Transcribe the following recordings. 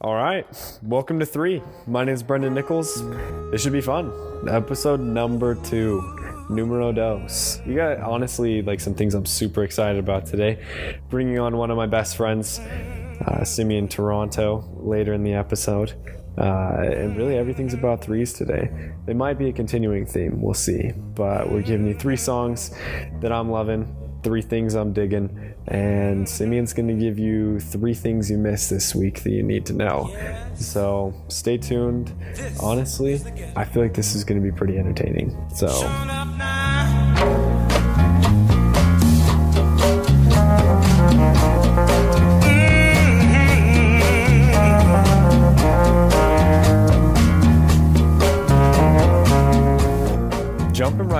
All right, welcome to three. My name is Brendan Nichols. This should be fun. Episode number two, numero dos. You got honestly like some things I'm super excited about today. Bringing on one of my best friends, uh, Simeon Toronto, later in the episode. Uh, and really, everything's about threes today. It might be a continuing theme, we'll see. But we're giving you three songs that I'm loving, three things I'm digging, and Simeon's going to give you three things you missed this week that you need to know. So stay tuned. Honestly, I feel like this is going to be pretty entertaining. So.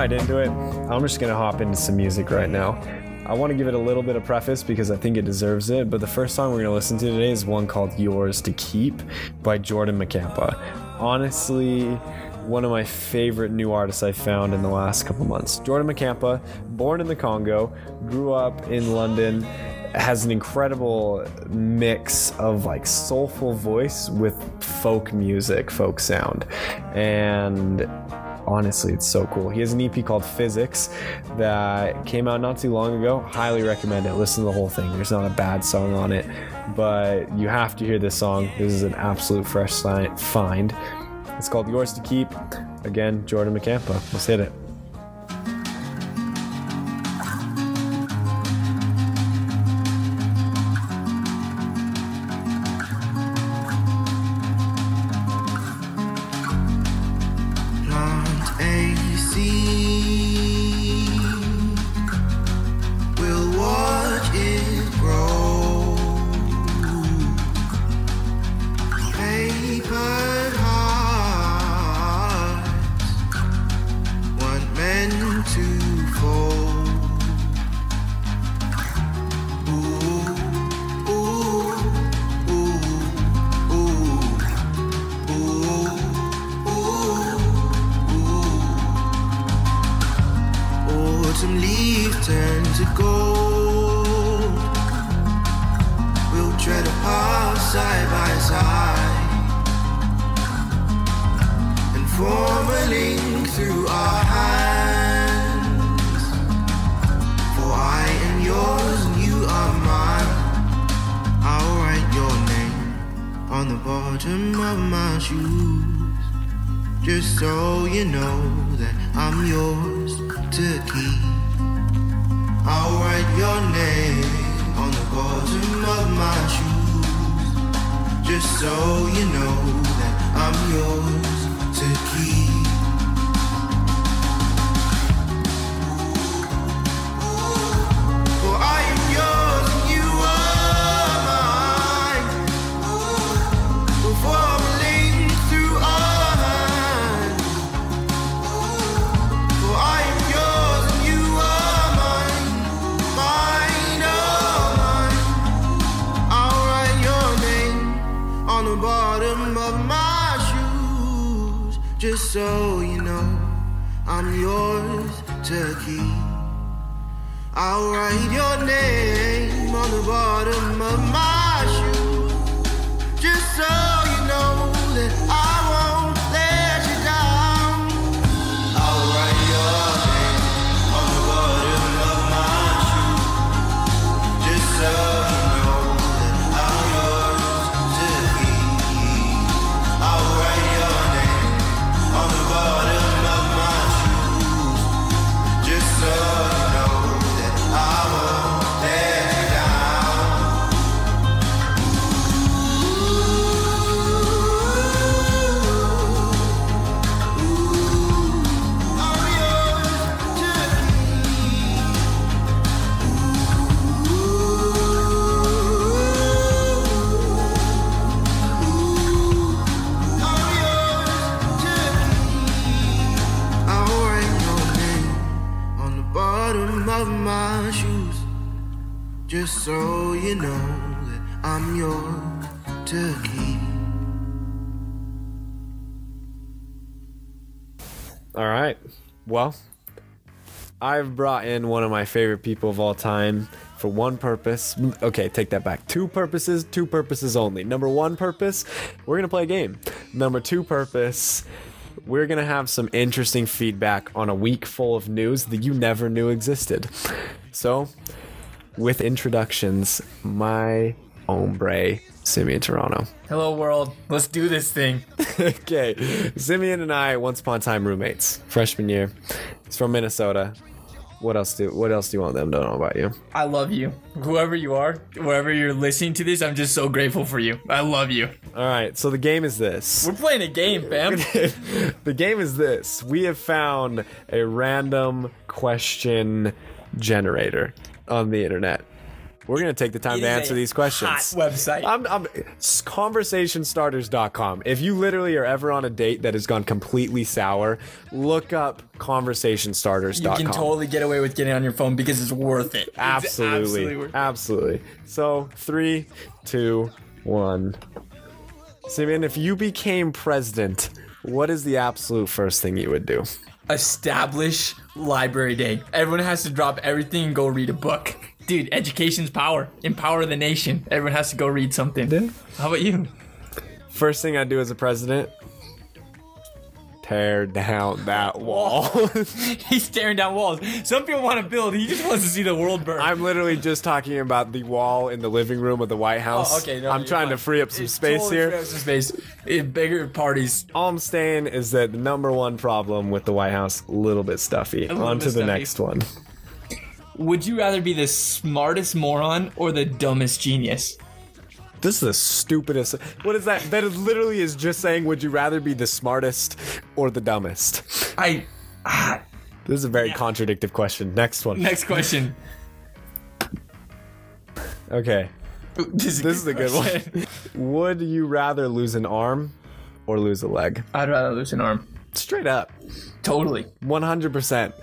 Right into it, I'm just gonna hop into some music right now. I want to give it a little bit of preface because I think it deserves it, but the first song we're gonna listen to today is one called Yours to Keep by Jordan Mackampa. Honestly, one of my favorite new artists I found in the last couple months. Jordan Mackampa, born in the Congo, grew up in London, has an incredible mix of like soulful voice with folk music, folk sound. And honestly, it's so cool. He has an EP called Physics that came out not too long ago. Highly recommend it. Listen to the whole thing. There's not a bad song on it, but you have to hear this song. This is an absolute fresh find. It's called Yours to Keep. Again, Jordan Mackampa. Let's hit it. Shoes. Just so you know that I'm yours to keep. I'll write your name on the bottom of my shoes. Just so you know that I'm yours my shoes, just so you know that I'm yours to keep. All right. Well, I've brought in one of my favorite people of all time, for one purpose. Okay, take that back. Two purposes, two purposes only. Number one purpose, we're going to play a game. Number two purpose, we're going to have some interesting feedback on a week full of news that you never knew existed. So, with introductions, my hombre, Simeon Toronto. Hello, world. Let's do this thing. okay, Simeon and I, once upon a time roommates, freshman year. He's from Minnesota. What else do What else do you want them to know about you? I love you. Whoever you are, wherever you're listening to this, I'm just so grateful for you. I love you. All right, so the game is this. We're playing a game, fam. the game is this. We have found a random question generator on the internet. We're gonna take the time It to answer these questions. website. I'm, I'm conversationstarters.com. If you literally are ever on a date that has gone completely sour, look up conversationstarters.com. You can totally get away with getting on your phone because it's worth it. It's Absolutely. worth it. Absolutely. So, three, two, one. Simeon, if you became president, what is the absolute first thing you would do? Establish library day. Everyone has to drop everything and go read a book. Dude, education's power. Empower the nation. Everyone has to go read something. Yeah. How about you? First thing I'd do as a president, tear down that wall. He's tearing down walls. Some people want to build. He just wants to see the world burn. I'm literally just talking about the wall in the living room of the White House. Oh, okay, no, I'm you're trying to free up some It's space totally here. free up some space. Eh, bigger parties. All I'm saying is that the number one problem with the White House, a little bit stuffy. little On to bit the next one. Would you rather be the smartest moron or the dumbest genius? This is the stupidest. What is that? That literally is just saying, would you rather be the smartest or the dumbest? I. Ah, This is a very contradictive question. Next one. next question. Okay. This is, This is a good question. one. Would you rather lose an arm or lose a leg? I'd rather lose an arm. Straight up. Totally. 100%.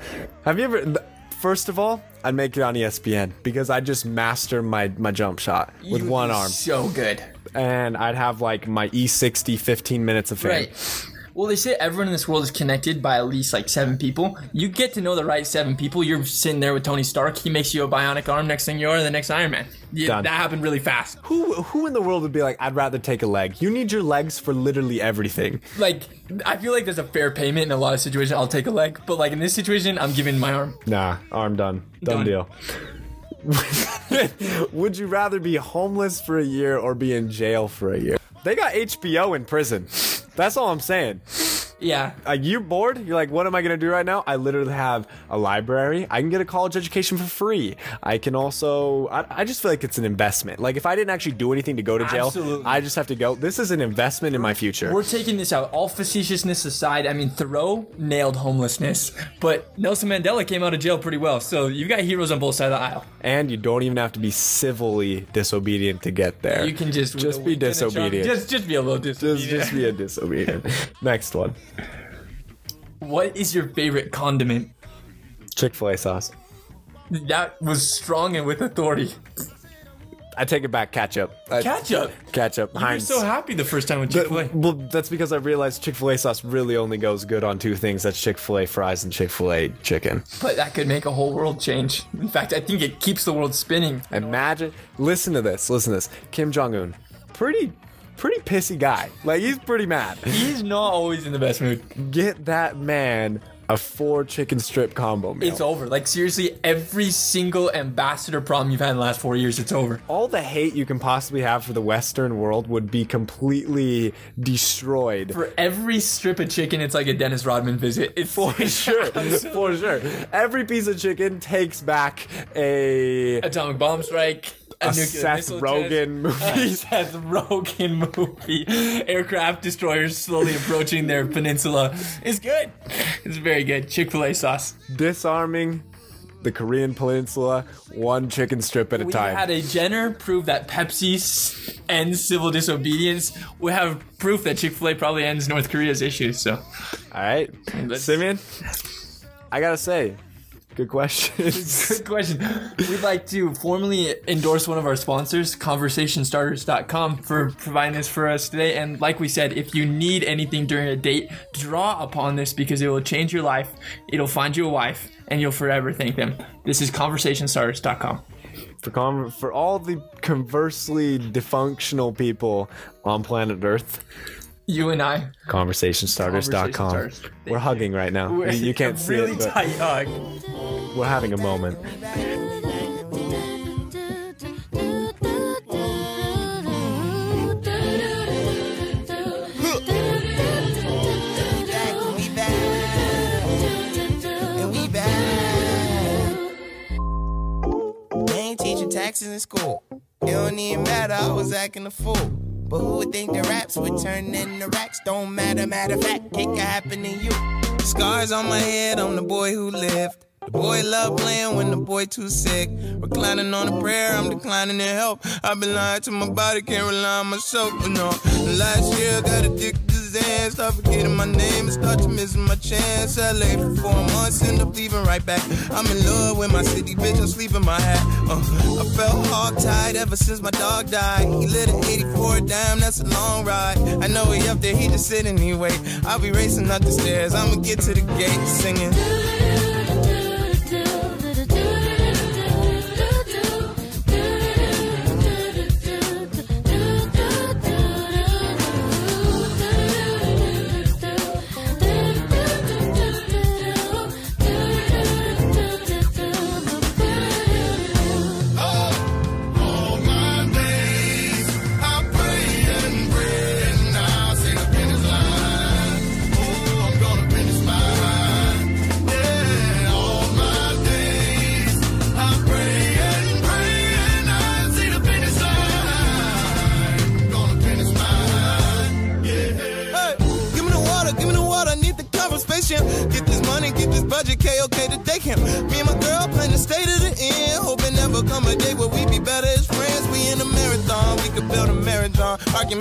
Have you ever. First of all, I'd make it on ESPN because I'd just master my, my jump shot with You'd one arm. So good. And I'd have like my E E60 15 minutes of fame. Right. Well, they say everyone in this world is connected by at least like seven people. You get to know the right seven people. You're sitting there with Tony Stark. He makes you a bionic arm. Next thing you are, the next Iron Man. Yeah, Done. that happened really fast. Who, who in the world would be like, I'd rather take a leg? You need your legs for literally everything. Like, I feel like there's a fair payment in a lot of situations. I'll take a leg, but like in this situation, I'm giving my arm. Nah, arm done. Done, Done. deal. Would you rather be homeless for a year or be in jail for a year? They got HBO in prison. That's all I'm saying. Yeah. Like you bored? You're like, what am I gonna do right now? I literally have a library. I can get a college education for free. I can also. I, I just feel like it's an investment. Like if I didn't actually do anything to go to jail, Absolutely. I just have to go. This is an investment in my future. We're taking this out. All facetiousness aside, I mean, Thoreau nailed homelessness, but Nelson Mandela came out of jail pretty well. So you've got heroes on both sides of the aisle. and you don't even have to be civilly disobedient to get there. You can just Just be disobedient. Just just be a little disobedient. just, disobedient. just be a disobedient. Next one. What is your favorite condiment? Chick Fil A sauce. That was strong and with authority. I take it back. Ketchup. I- Ketchup. Ketchup. You were Heinz. so happy the first time with Chick Fil A. Well, that's because I realized Chick Fil A sauce really only goes good on two things. That's Chick Fil A fries and Chick Fil A chicken. But that could make a whole world change. In fact, I think it keeps the world spinning. Imagine. Listen to this. Listen to this. Kim Jong Un, pretty, pretty pissy guy. Like he's pretty mad. He's not always in the best mood. Get that man a four chicken strip combo meal. It's over. Like seriously, every single ambassador problem you've had in the last four years, it's over. all the hate you can possibly have for the Western world would be completely destroyed. For every strip of chicken, it's like a Dennis Rodman visit. It's For sure, for sure. Every piece of chicken takes back a atomic bomb strike. A, a Seth Rogen movie. Seth Rogen movie. Aircraft destroyers slowly approaching their peninsula. It's good. It's very good. Chick Fil A sauce. Disarming the Korean Peninsula, one chicken strip at a We time. had a Jenner prove that Pepsi ends civil disobedience. We have proof that Chick Fil A probably ends North Korea's issues. So All right, Let's- Simeon. I gotta say, good question. Good question. We'd like to formally endorse one of our sponsors, conversationstarters.com, for providing this for us today. And like we said, if you need anything during a date, draw upon this because it will change your life. It'll find you a wife and you'll forever thank them. This is conversationstarters.com. For con- for all the conversely dysfunctional people on planet Earth, You and I. conversationstarters.com. Conversation starters. We're hugging right now. You, you can't see really it, but tight hug. we're having a moment. we back. We back. They ain't teaching taxes in school. It don't even matter, I was acting a fool. But who would think the raps would turn into racks? Don't matter, matter of fact, it could happen to you. Scars on my head, I'm the boy who lived. The boy love playing when the boy too sick. Reclining on a prayer, I'm declining in help. I've been lying to my body, can't rely on myself. No, last year I got addicted to Zan. Start forgetting my name and start to missing my chance. LA for four months, end up leaving right back. I'm in love with my city, bitch, I'm sleeping my hat. Uh, I felt hog tied ever since my dog died. He lit an 84 dime, that's a long ride. I know he up there, he just sitting anyway. I'll be racing up the stairs, I'ma get to the gate singing.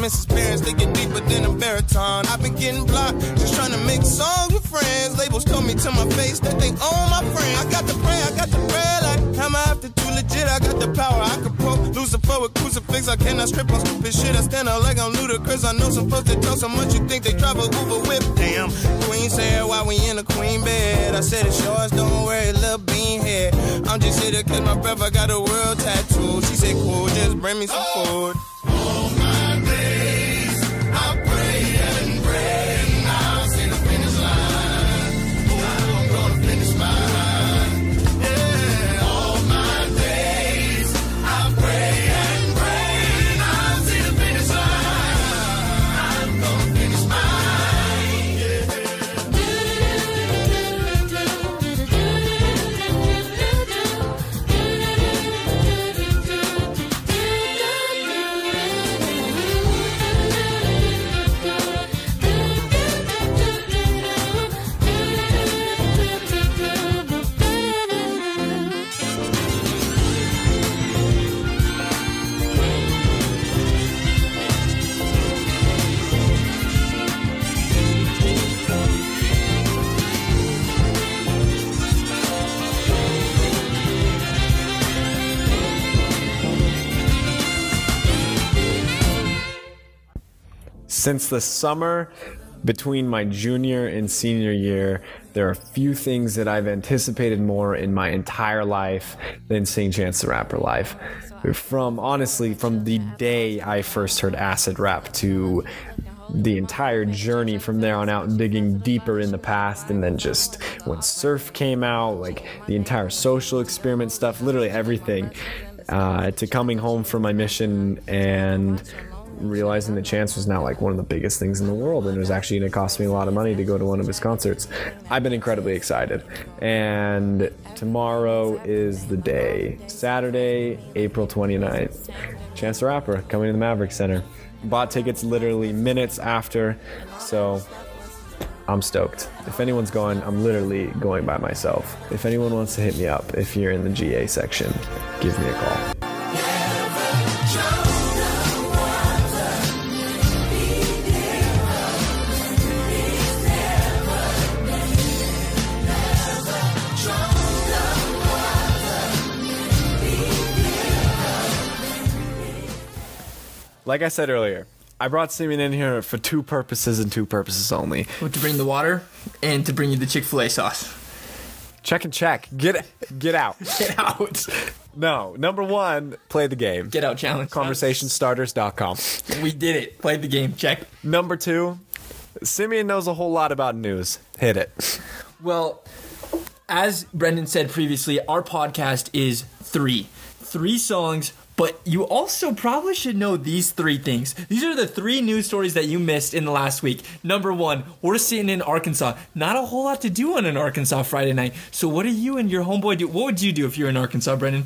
As parents, they get deeper than a baritone. I've been getting blocked, just trying to make songs with friends. Labels told me to my face that they own my friend. I got the pray, I got the prayer, like, am I after too legit? I got the power, I can poke Lucifer with crucifix. I cannot strip on stupid shit. I stand out like I'm ludicrous. I know some folks that talk so much you think they travel Uber whip. Damn, Queen said why we in a queen bed. I said it's yours, don't worry, little bean head. I'm just here to catch my breath. I got a world tattoo. She said cool, just bring me some oh, food. All Since the summer between my junior and senior year, there are few things that I've anticipated more in my entire life than seeing Chance the Rapper live. From honestly, from the day I first heard acid rap to the entire journey from there on out, digging deeper in the past, and then just when surf came out, like the entire social experiment stuff, literally everything, uh, to coming home from my mission and realizing that Chance was now like one of the biggest things in the world and it was actually going to cost me a lot of money to go to one of his concerts. I've been incredibly excited. And tomorrow is the day. Saturday, April 29th. Chance the Rapper coming to the Maverik Center. Bought tickets literally minutes after, so I'm stoked. If anyone's going, I'm literally going by myself. If anyone wants to hit me up, if you're in the GA section, give me a call. Like I said earlier, I brought Simeon in here for two purposes and two purposes only. to bring the water and to bring you the Chick Fil A sauce. Check and check. Get get out. Get out. No, number one, play the game. Get out challenge. Conversationstarters.com. We did it. Played the game. Check. Number two, Simeon knows a whole lot about news. Hit it. Well, as Brendan said previously, our podcast is three. Three songs, but you also probably should know these three things. These are the three news stories that you missed in the last week. Number one, we're sitting in Arkansas. Not a whole lot to do on an Arkansas Friday night. So, what do you and your homeboy do? What would you do if you're in Arkansas, Brendan?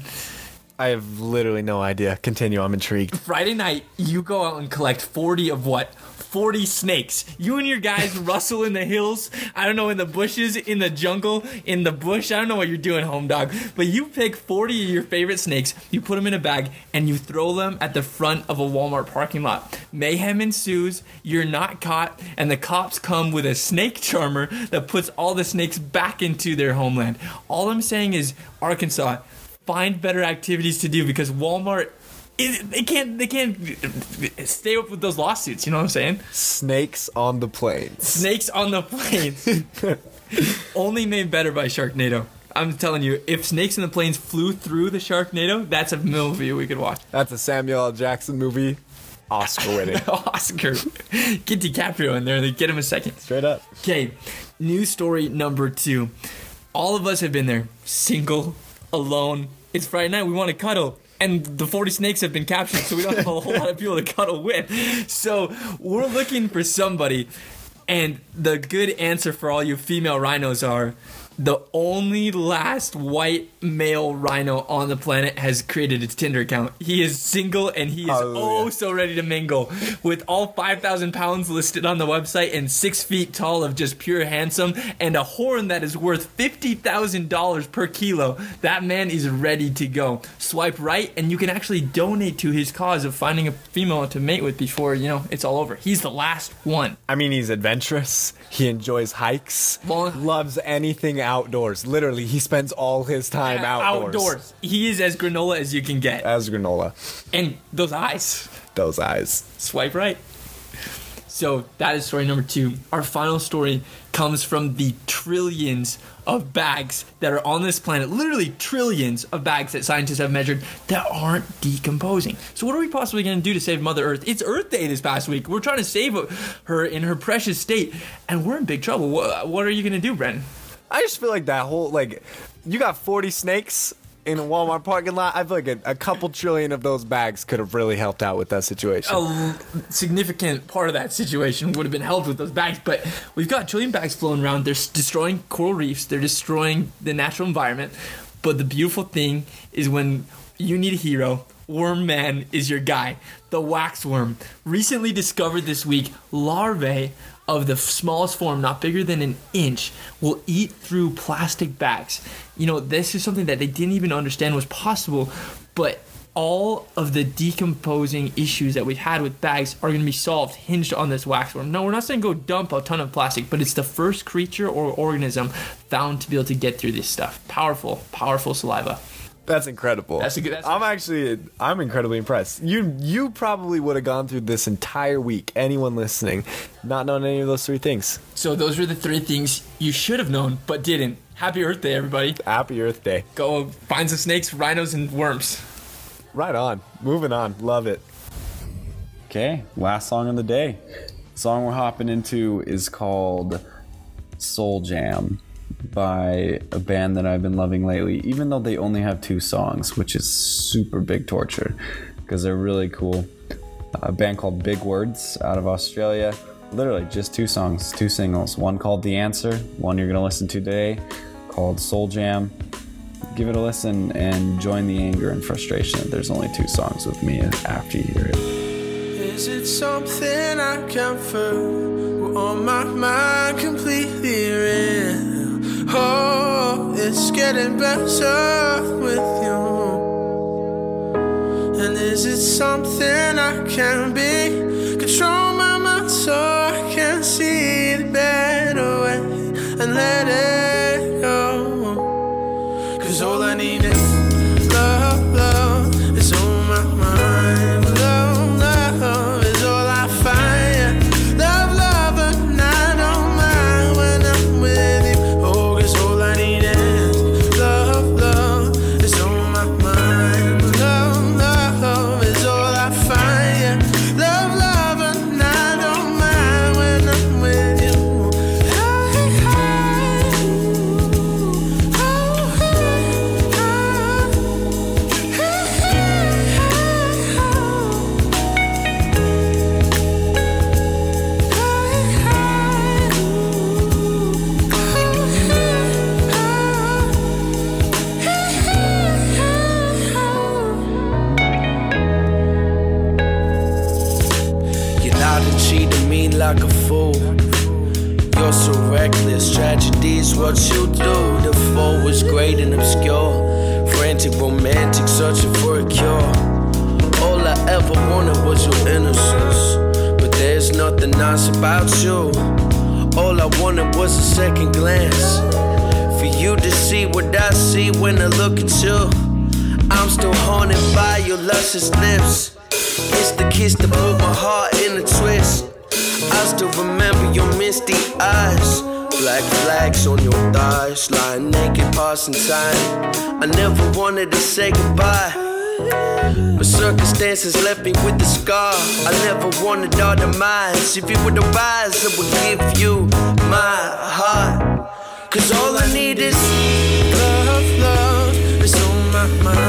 I have literally no idea. Continue. I'm intrigued. Friday night, you go out and collect 40 of what? 40 snakes. You and your guys rustle in the hills. I don't know, in the bushes, in the jungle, in the bush. I don't know what you're doing, home dog. But you pick 40 of your favorite snakes, you put them in a bag, and you throw them at the front of a Walmart parking lot. Mayhem ensues. You're not caught, and the cops come with a snake charmer that puts all the snakes back into their homeland. All I'm saying is, Arkansas, find better activities to do because Walmart it, they can't they can't stay up with those lawsuits. You know what I'm saying? Snakes on the plains. Snakes on the plains. Only made better by Sharknado. I'm telling you, if Snakes in the Planes flew through the Sharknado, that's a movie we could watch. That's a Samuel L. Jackson movie. Oscar winning. Oscar. Get DiCaprio in there. They get him a second. Straight up. Okay, news story number two. All of us have been there. Single, alone. It's Friday night. We want to cuddle. And the 40 snakes have been captured, so we don't have a whole lot of people to cuddle with. So we're looking for somebody. And the good answer for all you female rhinos are the only last white male rhino on the planet has created a Tinder account. He is single and he is Hallelujah. oh so ready to mingle. With all 5,000 pounds listed on the website and six feet tall of just pure handsome and a horn that is worth $50,000 per kilo, that man is ready to go. Swipe right and you can actually donate to his cause of finding a female to mate with before, you know, it's all over. He's the last one. I mean, he's adventurous. He enjoys hikes. Well- loves anything outdoors. Literally, he spends all his time outdoors. Outdoors. He is as granola as you can get. As granola. And those eyes. Those eyes. Swipe right. So that is story number two. Our final story comes from the trillions of bags that are on this planet, literally trillions of bags that scientists have measured that aren't decomposing. So, what are we possibly going to do to save Mother Earth? It's Earth Day this past week. We're trying to save her in her precious state, and we're in big trouble. What, what are you going to do, Brendan? I just feel like that whole like, you got 40 snakes in a Walmart parking lot. I feel like a, a couple trillion of those bags could have really helped out with that situation. a significant part of that situation would have been helped with those bags. But we've got trillion bags floating around. They're destroying coral reefs. They're destroying the natural environment. But the beautiful thing is when you need a hero, Worm Man is your guy. The waxworm, recently discovered this week, larvae of the smallest form, not bigger than an inch, will eat through plastic bags. You know, this is something that they didn't even understand was possible, but all of the decomposing issues that we've had with bags are going to be solved hinged on this waxworm. No, we're not saying go dump a ton of plastic, but it's the first creature or organism found to be able to get through this stuff. Powerful, powerful saliva. That's incredible. That's a good- that's- I'm actually, I'm incredibly impressed. You, you probably would have gone through this entire week. Anyone listening, not knowing any of those three things. So those are the three things you should have known but didn't. Happy Earth Day, everybody. Happy Earth Day. Go find some snakes, rhinos, and worms. Right on. Moving on. Love it. Okay, last song of the day. song we're hopping into is called Soul Jam by a band that I've been loving lately, even though they only have two songs, which is super big torture because they're really cool. A band called Big Words out of Australia. Literally just two songs, two singles. One called The Answer, one you're going to listen to today called Soul Jam. Give it a listen and join the anger and frustration that there's only two songs with me after you hear it. Is it something I can feel? Or my mind completely real? Oh, it's getting better with you. And is it something I can be? Control my mind so I can see the better way and let it You're so reckless, tragedy is what you do. The foe is great and obscure. Frantic, romantic, searching for a cure. All I ever wanted was your innocence. But there's nothing nice about you. All I wanted was a second glance. For you to see what I see when I look at you. I'm still haunted by your luscious lips. It's the kiss that put my heart in a twist. I still remember your misty eyes. Black flags on your thighs, lying naked, passing time. I never wanted to say goodbye. But circumstances left me with the scar. I never wanted our demise. If you were the rise, I would give you my heart. Cause all I need is love, love is on my mind.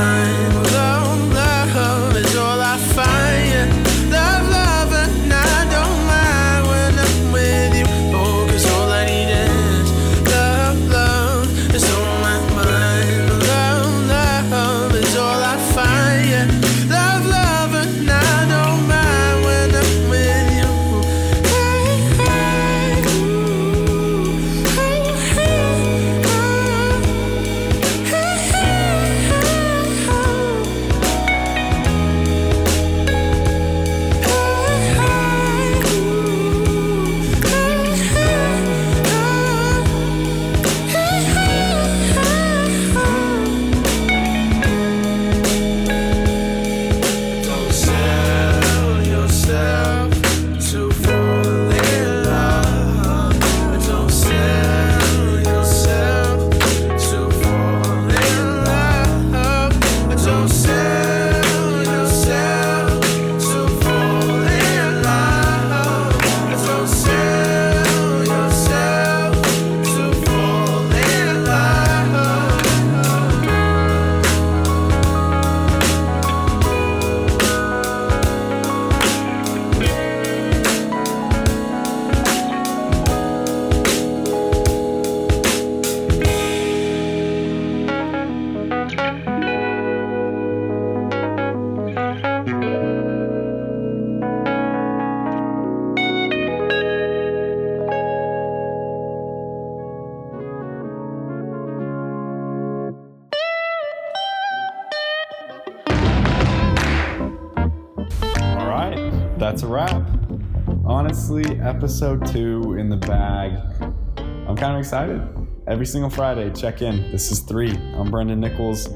Honestly, episode two in the bag. I'm kind of excited. Every single Friday, check in. This is three. I'm Brendan Nichols.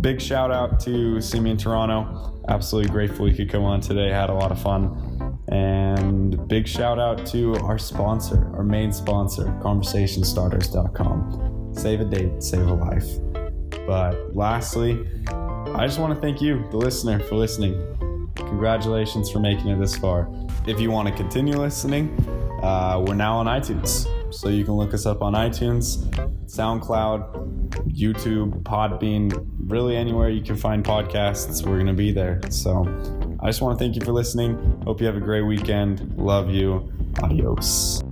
Big shout out to Simeon Toronto. Absolutely grateful you could come on today. Had a lot of fun. And big shout out to our sponsor, our main sponsor, conversationstarters.com. Save a date, save a life. But lastly, I just want to thank you, the listener, for listening. Congratulations for making it this far. If you want to continue listening, uh, we're now on iTunes. So you can look us up on iTunes, SoundCloud, YouTube, Podbean, really anywhere you can find podcasts, we're going to be there. So I just want to thank you for listening. Hope you have a great weekend. Love you. Adios.